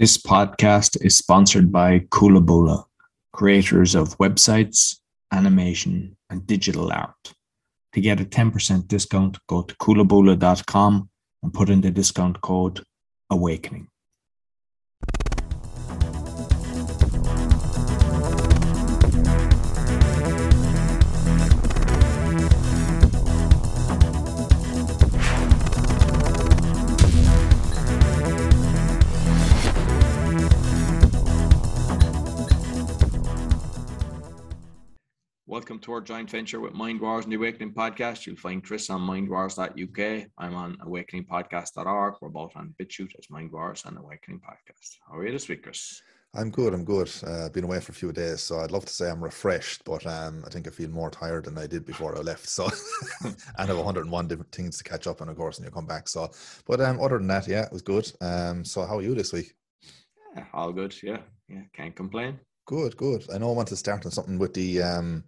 This podcast is sponsored by Coolaboola, creators of websites, animation, and digital art. To get a 10% discount, go to coolaboola.com and put in the discount code AWAKENING. Welcome to our joint venture with Mind Wars and the Awakening Podcast. You'll find Chris on mindwars.uk. I'm on awakeningpodcast.org. We're both on BitChute as Mind Wars and Awakening Podcast. How are you this week, Chris? I'm good. I'm good. Uh, been away for a few days, so I'd love to say I'm refreshed, but um, I think I feel more tired than I did before I left. So, and I have 101 different things to catch up on, of course, when you come back. So, but um, other than that, yeah, it was good. Um, so how are you this week? Yeah, all good. Yeah, yeah, can't complain. Good, good. I know I want to start on something with the um,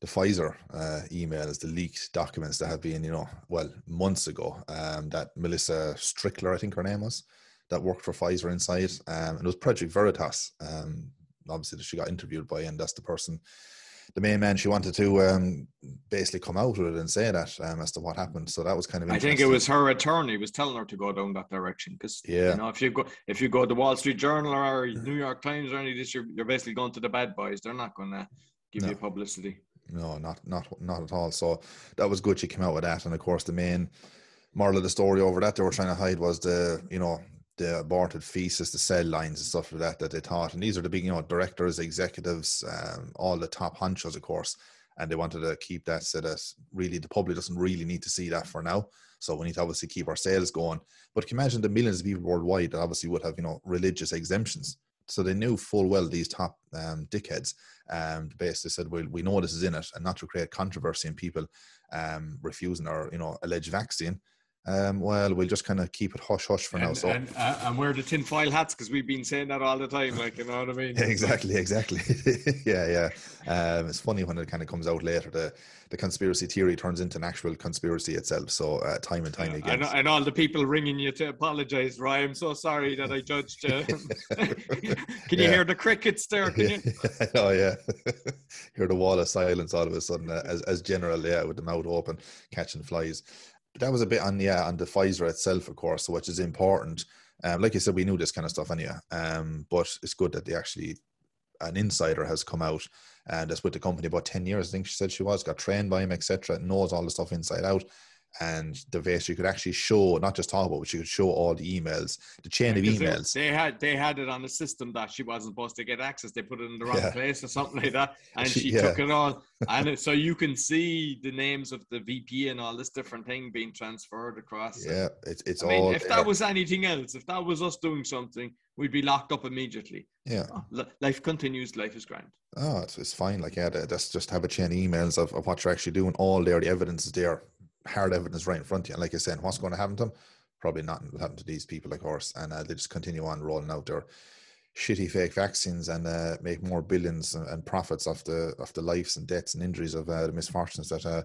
the Pfizer uh, emails, the leaked documents that have been, you know, well, months ago. Um, that Melissa Strickler, I think her name was, that worked for Pfizer inside, um, and it was Project Veritas. Um, obviously, that she got interviewed by, and that's the person, the main man she wanted to um, basically come out with it and say that um, as to what happened. So that was kind of. I think it was her attorney was telling her to go down that direction because yeah, you know, if you go if you go to the Wall Street Journal or New York Times or any of this, you're, you're basically going to the bad boys. They're not going to give no. you publicity. No, not not not at all. So that was good. She came out with that, and of course, the main moral of the story over that they were trying to hide was the you know the aborted feces, the cell lines and stuff like that that they thought. And these are the big, you know, directors, executives, um, all the top honchos, of course. And they wanted to keep that so that really the public doesn't really need to see that for now. So we need to obviously keep our sales going. But can you imagine the millions of people worldwide that obviously would have, you know, religious exemptions. So they knew full well these top um, dickheads um, basically said, well, we know this is in it and not to create controversy in people um, refusing or, you know, alleged vaccine um, well, we'll just kind of keep it hush hush for and, now. So and, uh, and wear the tinfoil hats because we've been saying that all the time, like you know what I mean. exactly, exactly. yeah, yeah. Um, it's funny when it kind of comes out later. The the conspiracy theory turns into an actual conspiracy itself. So uh, time and time yeah, again. And, and, all the people ringing you to apologise, Ryan. I'm so sorry that I judged. Uh, can you hear the crickets there? Can you? oh yeah. hear the wall of silence all of a sudden, uh, as as general, yeah, with the mouth open, catching flies that was a bit on yeah on the Pfizer itself, of course, which is important. Um, like I said, we knew this kind of stuff anyway. Um, but it's good that they actually an insider has come out and that's with the company about 10 years. I think she said she was, got trained by him, etc. Knows all the stuff inside out and the base you could actually show not just talk about but you could show all the emails the chain yeah, of emails they, they, had they had it on the system that she wasn't supposed to get access. They put it in the wrong yeah. place or something like that and she, she yeah. took it all and it, so you can see the names of the vp and all this different thing being transferred across. Yeah it's, it's I all mean, if that was anything else if that was us doing something we'd be locked up immediately. Yeah. Oh, life continues life is grand. Oh it's, it's fine. Like yeah that's just have a chain of emails of, of what you're actually doing. All there the evidence is there hard evidence right in front of you. And like I said, what's going to happen to them? Probably nothing will happen to these people, of course. And uh, they just continue on rolling out their shitty fake vaccines and uh, make more billions and profits off the off the lives and deaths and injuries of uh, the misfortunes that uh,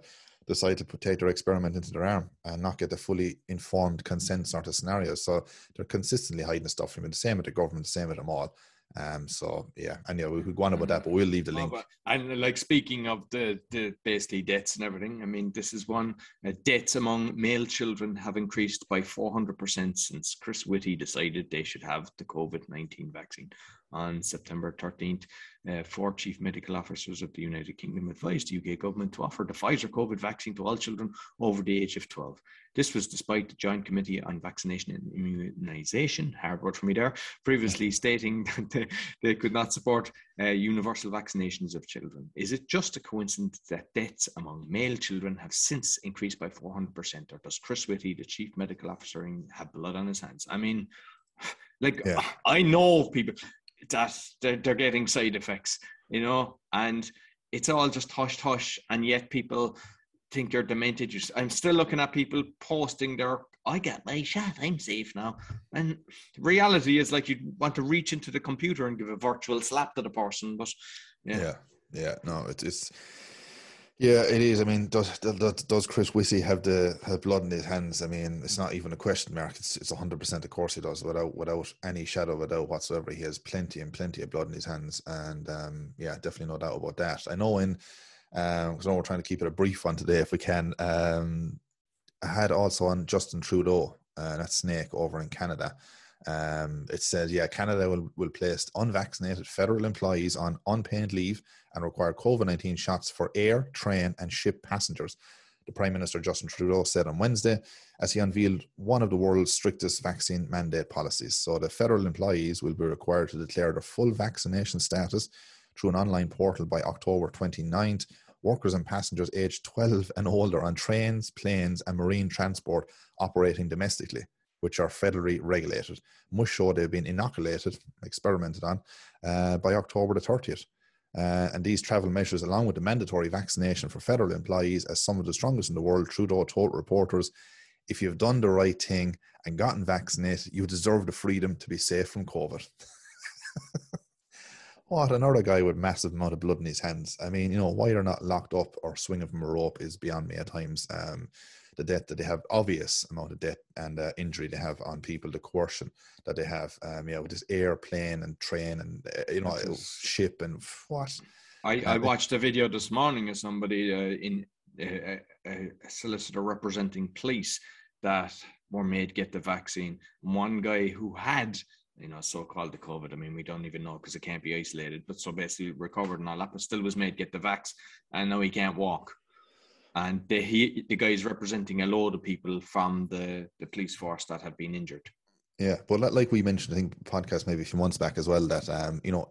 decide to take their experiment into their arm and not get the fully informed consent sort of scenario. So they're consistently hiding the stuff from. The same with the government, the same with them all. Um, so yeah, and yeah, we could go on about that, but we'll leave the link. Oh, and like speaking of the the basically deaths and everything, I mean, this is one uh, deaths among male children have increased by 400% since Chris Whitty decided they should have the COVID 19 vaccine on September 13th. Uh, four chief medical officers of the United Kingdom advised the UK government to offer the Pfizer COVID vaccine to all children over the age of 12. This was despite the Joint Committee on Vaccination and Immunisation, hard word for me there, previously stating that they, they could not support uh, universal vaccinations of children. Is it just a coincidence that deaths among male children have since increased by 400%? Or does Chris Whitty, the chief medical officer, have blood on his hands? I mean, like, yeah. I know people that they're, they're getting side effects, you know, and it's all just hush hush, and yet people think you're demented. I'm still looking at people posting their, I get my shot, I'm safe now. And reality is like you'd want to reach into the computer and give a virtual slap to the person, but yeah. Yeah, yeah no, it's, it's Yeah, it is. I mean, does does, Chris Whitty have the have blood in his hands? I mean, it's not even a question mark. It's it's hundred percent. Of course, he does, without without any shadow of a doubt whatsoever. He has plenty and plenty of blood in his hands, and um, yeah, definitely no doubt about that. I know in because um, we're trying to keep it a brief one today if we can. Um, I had also on Justin Trudeau, uh, that snake over in Canada. Um, it says, yeah, Canada will, will place unvaccinated federal employees on unpaid leave and require COVID 19 shots for air, train, and ship passengers. The Prime Minister Justin Trudeau said on Wednesday as he unveiled one of the world's strictest vaccine mandate policies. So, the federal employees will be required to declare their full vaccination status through an online portal by October 29th. Workers and passengers aged 12 and older on trains, planes, and marine transport operating domestically which are federally regulated, must show they've been inoculated, experimented on, uh, by October the 30th. Uh, and these travel measures, along with the mandatory vaccination for federal employees, as some of the strongest in the world, Trudeau told reporters, if you've done the right thing and gotten vaccinated, you deserve the freedom to be safe from COVID. what another guy with massive amount of blood in his hands. I mean, you know, why they're not locked up or swinging from a rope is beyond me at times. Um, the debt that they have, obvious amount of debt and uh, injury they have on people, the coercion that they have, um, you know, with this airplane and train and uh, you know ship and what. I, I watched a video this morning of somebody uh, in uh, a solicitor representing police that were made get the vaccine. One guy who had you know, so-called the COVID. I mean, we don't even know because it can't be isolated. But so basically recovered and all that, but still was made get the vax, and now he can't walk and the he the guy is representing a load of people from the the police force that have been injured. Yeah, but like we mentioned, I think podcast maybe a few months back as well that um you know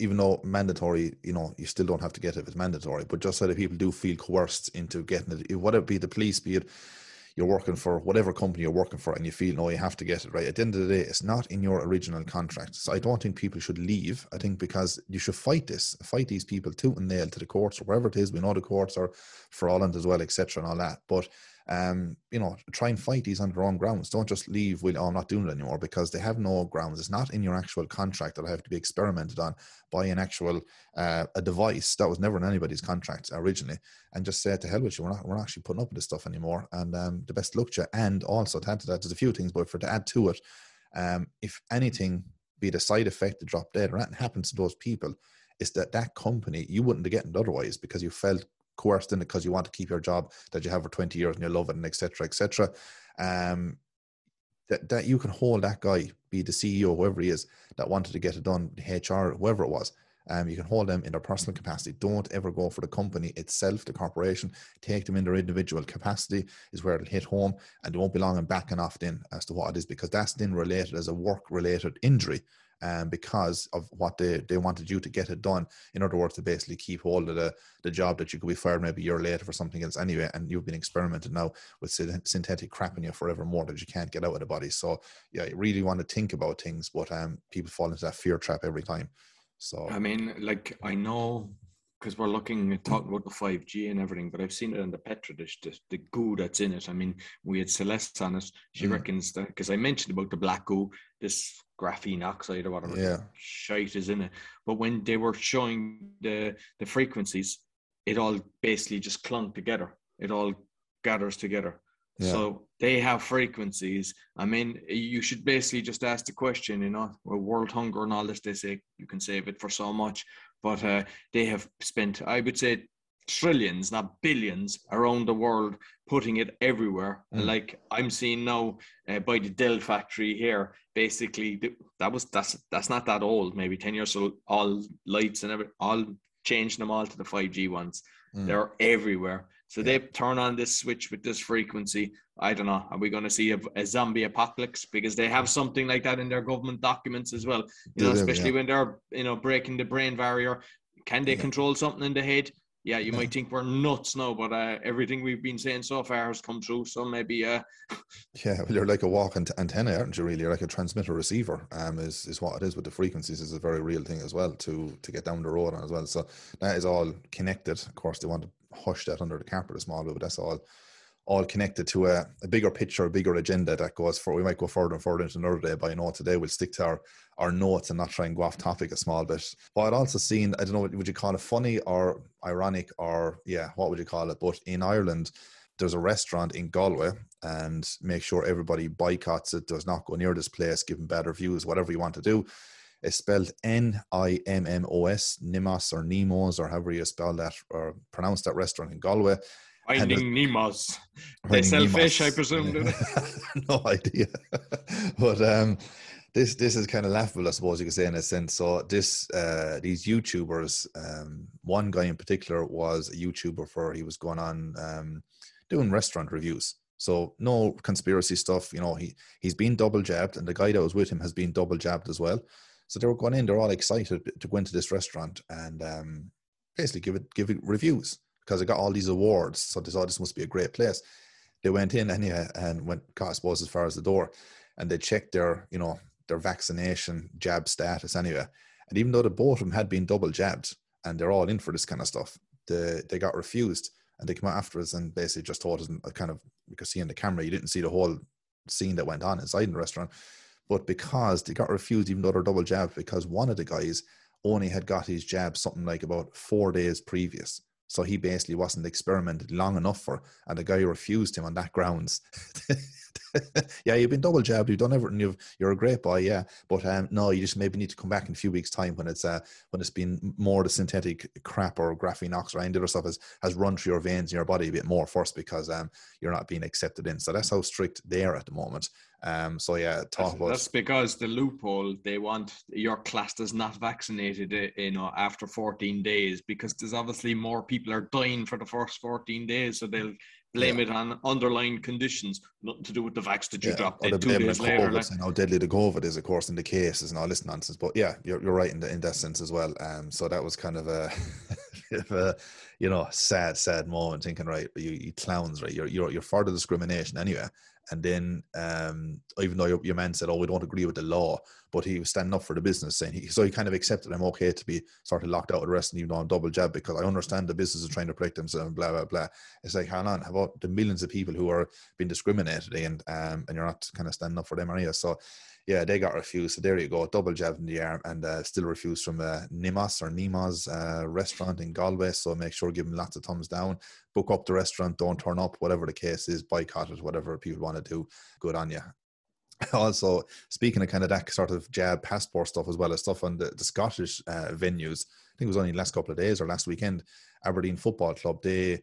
even though mandatory, you know, you still don't have to get it if it's mandatory, but just so that people do feel coerced into getting it, whether it be the police, be it you're working for whatever company you're working for and you feel no you have to get it right. At the end of the day it's not in your original contract. So i don't think people should leave. I think because you should fight this fight these people tooth and nail to the courts or wherever it is. We know the courts are for Ireland as well etc and all that. But um, you know, try and fight these on their own grounds. Don't just leave with, oh, I'm not doing it anymore because they have no grounds. It's not in your actual contract that I have to be experimented on by an actual uh, a device that was never in anybody's contract originally. And just say to hell with you, we're not we're not actually putting up with this stuff anymore. And um, the best luck to you. And also to add to that, there's a few things, but for to add to it, um, if anything, be the side effect, the drop dead, or anything happens to those people, is that that company you wouldn't have gotten otherwise because you felt coerced in it because you want to keep your job that you have for 20 years and you love it and etc etc um that, that you can hold that guy be the ceo whoever he is that wanted to get it done hr whoever it was um, you can hold them in their personal capacity. Don't ever go for the company itself, the corporation. Take them in their individual capacity is where it'll hit home, and it won't be long in backing off then as to what it is because that's then related as a work-related injury um, because of what they, they wanted you to get it done. In other words, to basically keep hold of the, the job that you could be fired maybe a year later for something else anyway. And you've been experimenting now with synthetic crap in you forevermore that you can't get out of the body. So, yeah, you really want to think about things, but um, people fall into that fear trap every time. So, I mean, like, I know because we're looking at talking about the 5G and everything, but I've seen it in the Petri dish, the, the goo that's in it. I mean, we had Celeste on it. She mm. reckons that because I mentioned about the black goo, this graphene oxide or whatever yeah. shite is in it. But when they were showing the the frequencies, it all basically just clung together. It all gathers together. Yeah. So they have frequencies. I mean, you should basically just ask the question, you know, well, world hunger and all this, they say you can save it for so much but uh, they have spent, I would say, trillions, not billions, around the world, putting it everywhere. Mm. Like I'm seeing now uh, by the Dell factory here, basically that was that's that's not that old, maybe ten years old. All lights and every all changing them all to the five G ones. Mm. They're everywhere. So yeah. they turn on this switch with this frequency. I don't know. Are we going to see a, a, zombie apocalypse? Because they have something like that in their government documents as well. You know, especially yeah. when they're you know breaking the brain barrier. Can they control something in the head? Yeah, you might think we're nuts now, but uh, everything we've been saying so far has come true. So maybe, uh... yeah, well, you're like a walking antenna, aren't you? Really, you're like a transmitter receiver. Um, is is what it is with the frequencies. is a very real thing as well to to get down the road on as well. So that is all connected. Of course, they want to hush that under the carpet bit, but that's all all connected to a, a, bigger picture, a bigger agenda that goes for. We might go further and further into another day, but I know today we'll stick to our, our notes and not try and go off topic a small bit. But I'd also seen, I don't know, would you call it funny or ironic or, yeah, what would you call it? But in Ireland, there's a restaurant in Galway and make sure everybody boycotts it, does not go near this place, give them bad reviews, whatever you want to do. It's spelled N I M M O S, Nimos or Nemos, or however you spell that or pronounce that restaurant in Galway. Finding Nemos. They sell fish, I presume. no idea. but um, this this is kind of laughable, I suppose you could say in a sense. So this uh, these YouTubers, um, one guy in particular was a YouTuber for he was going on um, doing restaurant reviews. So no conspiracy stuff. You know, he he's been double jabbed, and the guy that was with him has been double jabbed as well. So they were going in, they're all excited to go into this restaurant and um, basically give it give it reviews because they got all these awards. So they thought this must be a great place. They went in anyway and went, I suppose, as far as the door, and they checked their, you know, their vaccination jab status anyway. And even though the both of them had been double jabbed and they're all in for this kind of stuff, they they got refused and they came out afterwards and basically just told us kind of because seeing the camera, you didn't see the whole scene that went on inside the restaurant. But because they got refused, even though they're double jabbed, because one of the guys only had got his jab something like about four days previous. So he basically wasn't experimented long enough for, and the guy refused him on that grounds. yeah, you've been double jabbed, you've done everything, you've you're a great boy, yeah. But um, no, you just maybe need to come back in a few weeks' time when it's uh when it's been more the synthetic crap or graphene ox or any other stuff has has run through your veins in your body a bit more first because um you're not being accepted in. So that's how strict they are at the moment. Um, so yeah, talk that's, about that's because the loophole they want your class is not vaccinated, eh, you know, after 14 days because there's obviously more people are dying for the first 14 days, so they'll blame yeah. it on underlying conditions, nothing to do with the vax that you yeah. dropped two days later. Like. And how deadly the COVID is, of course, in the cases and all this nonsense. But yeah, you're, you're right in, the, in that sense as well. Um, so that was kind of a, a, you know, sad, sad moment thinking, right, you, you clowns, right? You're, you're, you're for the discrimination anyway. And then, um, even though your, your, man said, "Oh, we don't agree with the law," but he was standing up for the business, saying he, so he kind of accepted I'm okay to be sort of locked out of the rest, and even though I'm double jab because I understand the business is trying to protect themselves, blah blah blah. It's like, hang on, how about the millions of people who are being discriminated and um, and you're not kind of standing up for them, are you? So yeah, they got refused. So there you go, double jab in the arm, and uh, still refused from uh, Nimos or Nimos uh, restaurant in Galway. So make sure give them lots of thumbs down. Book up the restaurant, don't turn up, whatever the case is, boycott it, whatever people want to do. Good on you. Also, speaking of kind of that sort of jab passport stuff as well as stuff on the, the Scottish uh, venues, I think it was only last couple of days or last weekend, Aberdeen Football Club, they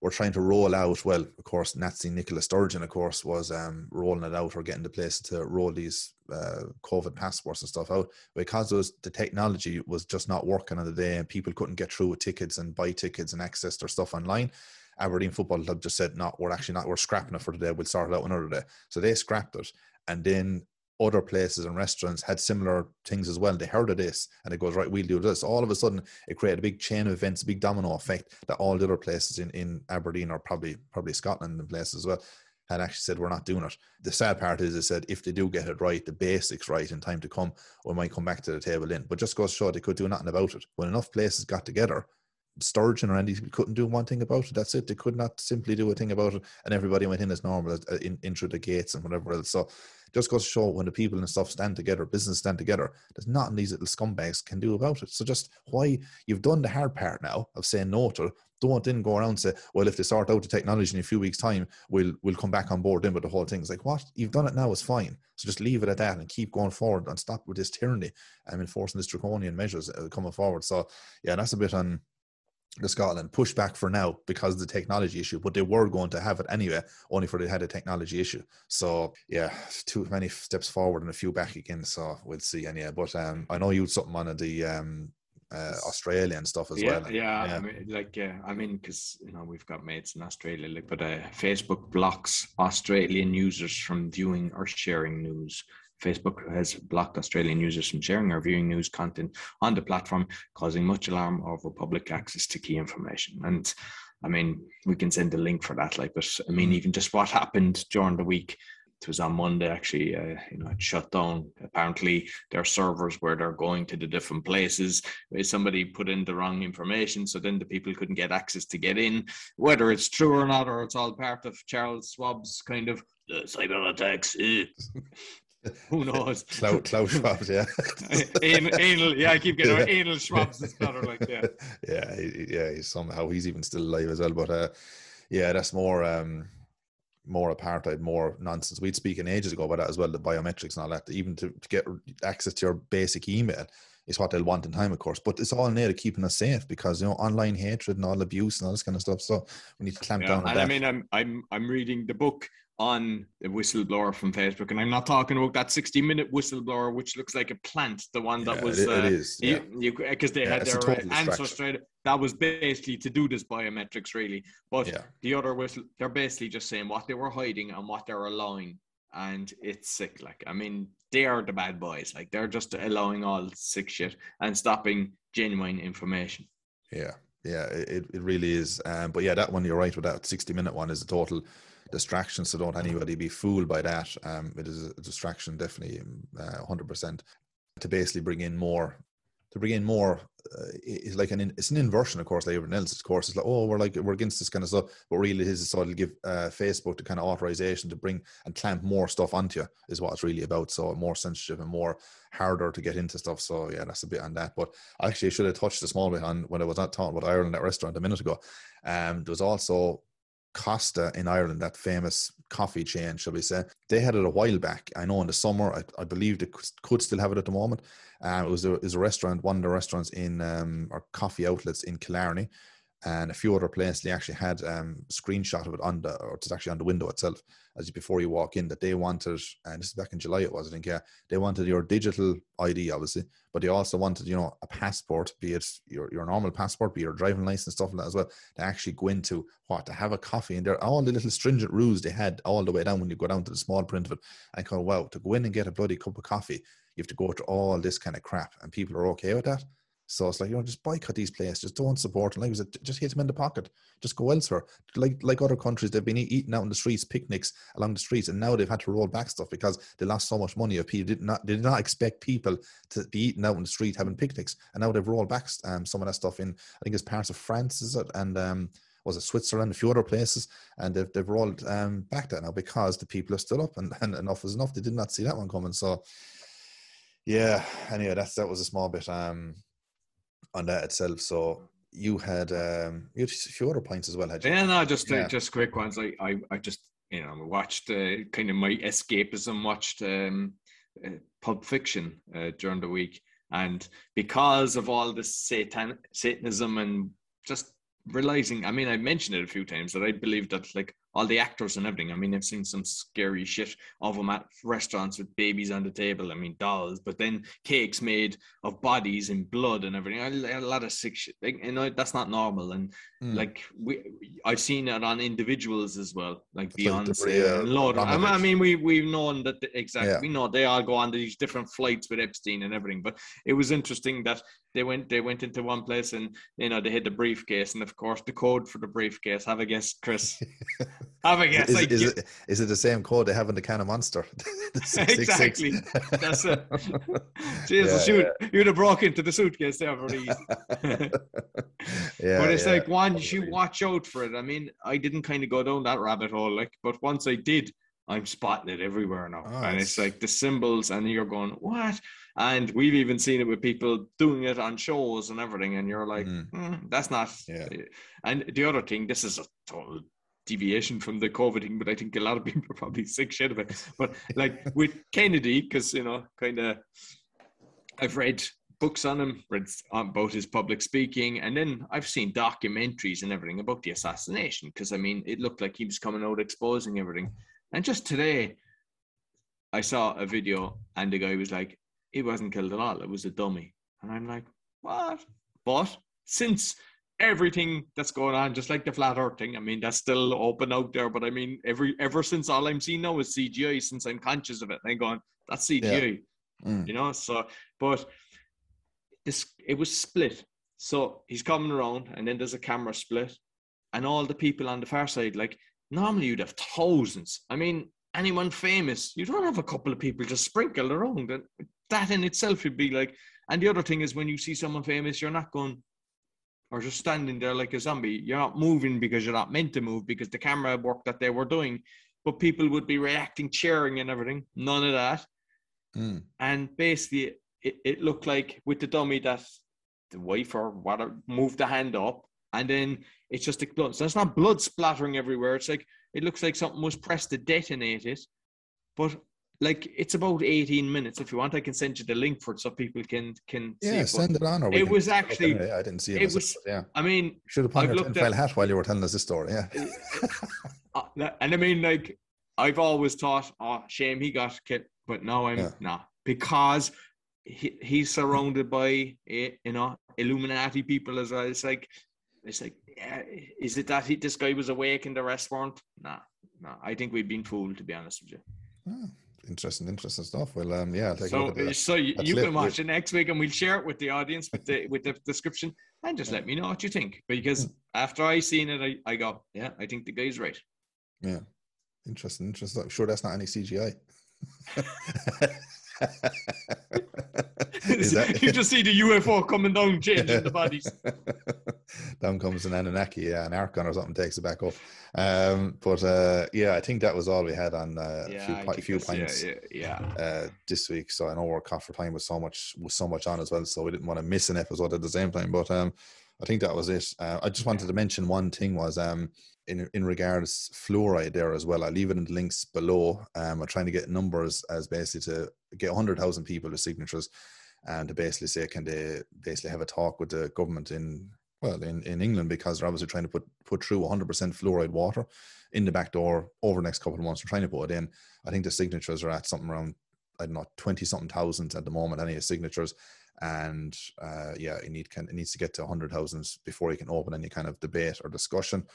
were trying to roll out. Well, of course, Nazi Nicola Sturgeon, of course, was um, rolling it out or getting the place to roll these uh, COVID passports and stuff out because the technology was just not working on the day and people couldn't get through with tickets and buy tickets and access their stuff online. Aberdeen Football Club just said, no, we're actually not, we're scrapping it for today. We'll sort it out another day. So they scrapped it. And then other places and restaurants had similar things as well. They heard of this and it goes, right, we'll do this. All of a sudden, it created a big chain of events, a big domino effect that all the other places in, in Aberdeen or probably probably Scotland and places as well had actually said, we're not doing it. The sad part is, they said, if they do get it right, the basics right in time to come, we might come back to the table in. But just goes to show they could do nothing about it. When enough places got together, Sturgeon or Andy couldn't do one thing about it. That's it. They could not simply do a thing about it, and everybody went in as normal uh, in, in through the gates and whatever else. So just goes to show when the people and stuff stand together, business stand together, there's nothing these little scumbags can do about it. So just why you've done the hard part now of saying no to don't then go around and say, well, if they sort out the technology in a few weeks' time, we'll we'll come back on board then with the whole thing. It's like, what? You've done it now, it's fine. So just leave it at that and keep going forward and stop with this tyranny and enforcing this draconian measures uh, coming forward. So yeah, that's a bit on the Scotland push back for now because of the technology issue, but they were going to have it anyway, only for they had a technology issue. So yeah, too many steps forward and a few back again. So we'll see. And yeah, but um, I know you had something on the um, uh, Australia and stuff as yeah, well. Yeah, yeah. I mean, like yeah, I mean, because you know we've got mates in Australia, like, but uh, Facebook blocks Australian users from viewing or sharing news. Facebook has blocked Australian users from sharing or viewing news content on the platform, causing much alarm over public access to key information. And I mean, we can send a link for that. Like, but I mean, even just what happened during the week, it was on Monday actually. Uh, you know, it shut down. Apparently, their servers where they're going to the different places. Somebody put in the wrong information, so then the people couldn't get access to get in. Whether it's true or not, or it's all part of Charles Schwab's kind of cyber attacks. Who knows? Klaus, Klaus Schwab, yeah. anal, anal, yeah, I keep getting yeah. anal Schwab's is better, like yeah. Yeah, yeah. He's somehow he's even still alive as well, but uh, yeah, that's more um more apartheid, more nonsense. We'd speaking ages ago about that as well, the biometrics and all that. Even to, to get access to your basic email is what they'll want in time, of course. But it's all there to keeping us safe because you know online hatred and all abuse and all this kind of stuff. So we need to clamp yeah, down on and that. I mean, I'm I'm I'm reading the book on the whistleblower from Facebook, and I'm not talking about that 60 minute whistleblower, which looks like a plant, the one that yeah, was it, uh, it is because they yeah, had their uh, straight. That was basically to do this biometrics, really. But yeah. the other whistle, they're basically just saying what they were hiding and what they're allowing, and it's sick. Like, I mean, they are the bad boys. Like, they're just allowing all sick shit and stopping genuine information. Yeah, yeah, it, it really is. Um, but yeah, that one you're right with that 60 minute one is a total distraction. So don't anybody be fooled by that. Um, it is a distraction, definitely, uh, hundred percent, to basically bring in more. To bring in more, uh, it's like an it's an inversion, of course, like everyone else. Of course, it's like oh, we're like we're against this kind of stuff, but really, it is so it'll give uh, Facebook the kind of authorization to bring and clamp more stuff onto you is what it's really about. So more sensitive and more harder to get into stuff. So yeah, that's a bit on that. But actually, I should have touched a small bit on when I was not talking about Ireland at restaurant a minute ago. Um, there was also Costa in Ireland, that famous coffee chain, shall we say. They had it a while back. I know in the summer, I, I believe they could still have it at the moment. Uh, it, was a, it was a restaurant, one of the restaurants in, um, or coffee outlets in Killarney and a few other places they actually had um screenshot of it on the or it's actually on the window itself as before you walk in that they wanted and this is back in july it was i think yeah they wanted your digital id obviously but they also wanted you know a passport be it your, your normal passport be your driving license stuff like that as well to actually go into what to have a coffee and there all the little stringent rules they had all the way down when you go down to the small print of it and go wow to go in and get a bloody cup of coffee you have to go through all this kind of crap and people are okay with that so it's like, you know, just boycott these places. Just don't support them. Like I said, just hit them in the pocket. Just go elsewhere. Like like other countries, they've been eating out in the streets, picnics along the streets, and now they've had to roll back stuff because they lost so much money. Of people did not did not expect people to be eating out in the street having picnics, and now they've rolled back um, some of that stuff in. I think it's parts of France, is it? And um, was it Switzerland, a few other places, and they've they've rolled um, back that now because the people are stood up, and, and enough is enough. They did not see that one coming. So yeah, anyway, that's that was a small bit. Um, on that itself. So you had um you had a few other points as well, had you? Yeah, no, just uh, yeah. uh, just quick ones. I, I I just you know watched uh, kind of my escapism, watched um, uh, Pulp Fiction uh, during the week, and because of all this satan satanism and just realizing, I mean, I mentioned it a few times that I believe that like all the actors and everything. I mean, I've seen some scary shit of them at restaurants with babies on the table. I mean, dolls, but then cakes made of bodies and blood and everything. A lot of sick shit. Like, you know, that's not normal. And mm. like we, I've seen it on individuals as well, like it's Beyonce like and Lord. I mean, we we've known that the, exactly. Yeah. We know they all go on these different flights with Epstein and everything. But it was interesting that they went they went into one place and you know they hit the briefcase and of course the code for the briefcase. Have a guess, Chris. Have a guess. Is, like, is, it, is it the same code they have in the can of Monster? exactly. That's it. Jesus, yeah, you yeah. you'd have broke into the suitcase there for yeah, but it's yeah. like once you watch out for it. I mean, I didn't kind of go down that rabbit hole, like, but once I did, I'm spotting it everywhere now, oh, and it's like the symbols, and you're going, what? And we've even seen it with people doing it on shows and everything, and you're like, mm. Mm, that's not. Yeah. And the other thing, this is a total deviation from the COVID thing, but I think a lot of people are probably sick shit of it. But like with Kennedy, because you know, kind of, I've read books on him, read about um, his public speaking, and then I've seen documentaries and everything about the assassination. Because I mean, it looked like he was coming out exposing everything. And just today, I saw a video, and the guy was like, "He wasn't killed at all. It was a dummy." And I'm like, "What?" But since everything that's going on, just like the flat earth thing. I mean, that's still open out there, but I mean, every ever since all I'm seeing now is CGI, since I'm conscious of it, I'm going, that's CGI. Yeah. Mm. You know, so but this it was split. So he's coming around, and then there's a camera split, and all the people on the far side, like normally you'd have thousands. I mean, anyone famous. You don't have a couple of people just sprinkled around. And that in itself would be like, and the other thing is when you see someone famous, you're not going or just standing there like a zombie. You're not moving because you're not meant to move because the camera work that they were doing, but people would be reacting, cheering, and everything. None of that. Mm. And basically, it, it looked like with the dummy that the wife or whatever moved the hand up, and then it's just blood. So it's not blood splattering everywhere. It's like it looks like something was pressed to detonate it. But like it's about 18 minutes. If you want, I can send you the link for it so people can can yeah, see send it on. Or it was actually it. I didn't see it. It was yeah. I mean, should have put your tinfoil hat while you were telling us this story. Yeah. Uh, and I mean, like I've always thought, oh, shame he got killed, but now I'm yeah. not because he, he's surrounded by eh, you know Illuminati people as well. It's like it's like, yeah, is it that he, this guy was awake and the rest weren't? Nah, no. Nah, I think we've been fooled, to be honest with you. Oh, interesting, interesting stuff. Well, um, yeah. so, so you, you can watch it next week, and we'll share it with the audience with the with the description, and just let me know what you think. Because yeah. after I seen it, I, I go, yeah, I think the guy's right. Yeah, interesting, interesting. I'm sure that's not any CGI. that... you just see the UFO coming down, changing the bodies. down comes an Anunnaki, yeah, an Archon or something takes it back up. Um, but uh, yeah, I think that was all we had on uh, yeah, a few, few points yeah, yeah, uh, this week. So I know we're caught for time with so much with so much on as well, so we didn't want to miss an episode at the same time. But um, I think that was it. Uh, I just wanted to mention one thing was um, in in regards fluoride there as well. I'll leave it in the links below. Um, I'm trying to get numbers as basically to get 100,000 people with signatures and to basically say, can they basically have a talk with the government in well in, in England because they're obviously trying to put put through 100% fluoride water in the back door over the next couple of months. We're trying to put it in. I think the signatures are at something around I don't know 20 something thousands at the moment. Any signatures, and uh, yeah, it need can it needs to get to 100,000 before you can open any kind of debate or discussion.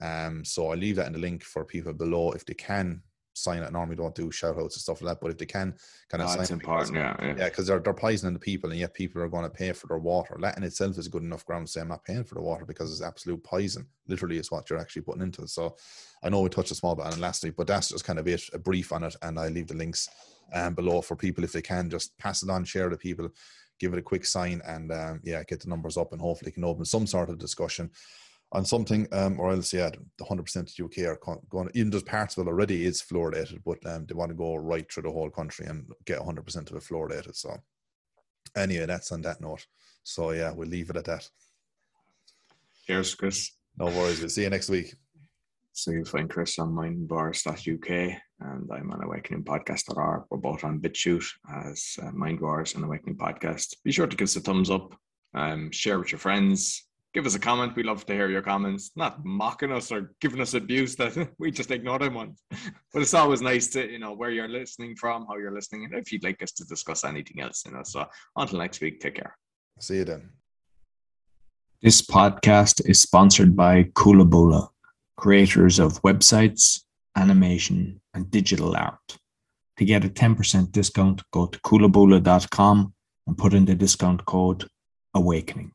Um, so I leave that in the link for people below if they can sign it. Normally don't do shout outs and stuff like that, but if they can kind of oh, sign important, because, yeah, yeah, because they're they're poisoning the people, and yet people are going to pay for their water. That in itself is good enough ground to say I'm not paying for the water because it's absolute poison. Literally, is what you're actually putting into it. So I know we touched a small bit on it last week, but that's just kind of it, a brief on it, and I leave the links um, below for people if they can just pass it on, share it to people, give it a quick sign, and um, yeah, get the numbers up, and hopefully can open some sort of discussion on something, um, or else yeah, the hundred percent of UK are going. Even there's parts of it already is fluoridated, but um, they want to go right through the whole country and get hundred percent of it fluoridated. So anyway, that's on that note. So yeah, we'll leave it at that. Cheers, Chris. No worries. We'll see you next week. So you'll find Chris on mindwars.uk and I'm on Awakening Podcast.org. We're both on BitChute as uh, Mind Wars and Awakening Podcast. Be sure to give us a thumbs up, um, share with your friends, give us a comment. We love to hear your comments. Not mocking us or giving us abuse that we just ignore them on. But it's always nice to, you know, where you're listening from, how you're listening, and if you'd like us to discuss anything else, you know. So until next week, take care. See you then. This podcast is sponsored by Coolaboola, creators of websites, animation, and digital art. To get a 10% discount, go to coolaboola.com and put in the discount code AWAKENING.